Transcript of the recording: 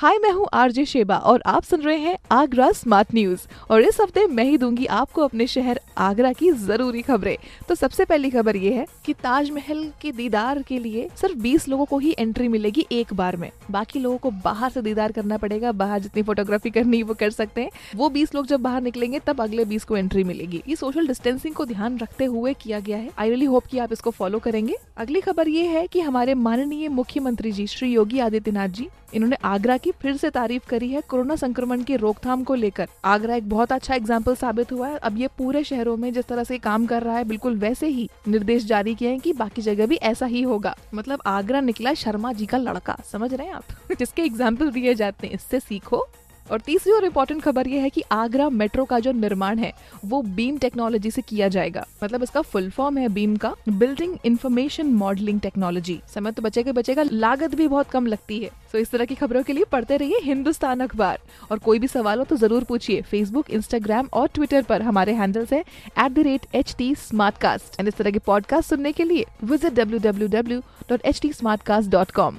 हाय, मैं हूँ RJ Sheba और आप सुन रहे हैं आगरा स्मार्ट न्यूज़ और इस हफ़्ते मैं ही दूँगी आपको अपने शहर आगरा की ज़रूरी खबरें। तो सबसे पहली खबर ये है कि ताजमहल के दीदार के लिए सिर्फ़ 20 लोगों को ही एंट्री मिलेगी एक बार में। बाकी लोगों को बाहर से दीदार करना पड़ेगा, बाहर जितनी फोटोग्राफी करनी वो कर सकते हैं। वो बीस लोग जब बाहर निकलेंगे, तब अगले बीस को एंट्री मिलेगी। ये सोशल डिस्टेंसिंग को ध्यान रखते हुए किया गया है। आई रियली होप की आप इसको फॉलो करेंगे। अगली खबर ये है की हमारे माननीय मुख्यमंत्री जी, श्री योगी आदित्यनाथ जी, इन्होंने आगरा फिर से तारीफ़ करी है कोरोना संक्रमण की रोकथाम को लेकर। आगरा एक बहुत अच्छा एग्ज़ाम्पल साबित हुआ है। अब ये पूरे शहरों में जिस तरह से काम कर रहा है, बिल्कुल वैसे ही निर्देश जारी किए हैं कि बाकी जगह भी ऐसा ही होगा। मतलब आगरा निकला शर्मा जी का लड़का, समझ रहे हैं आप? जिसके एग्ज़ाम्पल दिए जाते हैं, इससे सीखो। और तीसरी और इम्पोर्टेंट खबर यह है कि आगरा मेट्रो का जो निर्माण है, वो बीम टेक्नोलॉजी से किया जाएगा। मतलब इसका फुल फॉर्म है बीम का बिल्डिंग इन्फॉर्मेशन मॉडलिंग टेक्नोलॉजी समय तो बचेगा बचेगा, लागत भी बहुत कम लगती है। सो इस तरह की खबरों के लिए पढ़ते रहिए हिंदुस्तान अखबार। और कोई भी सवाल हो तो ज़रूर पूछिए फेसबुक इंस्टाग्राम और ट्विटर पर। हमारे हैंडल्स है at the rate H T smart cast and इस तरह के पॉडकास्ट सुनने के लिए visit W W W dot H T smart cast dot com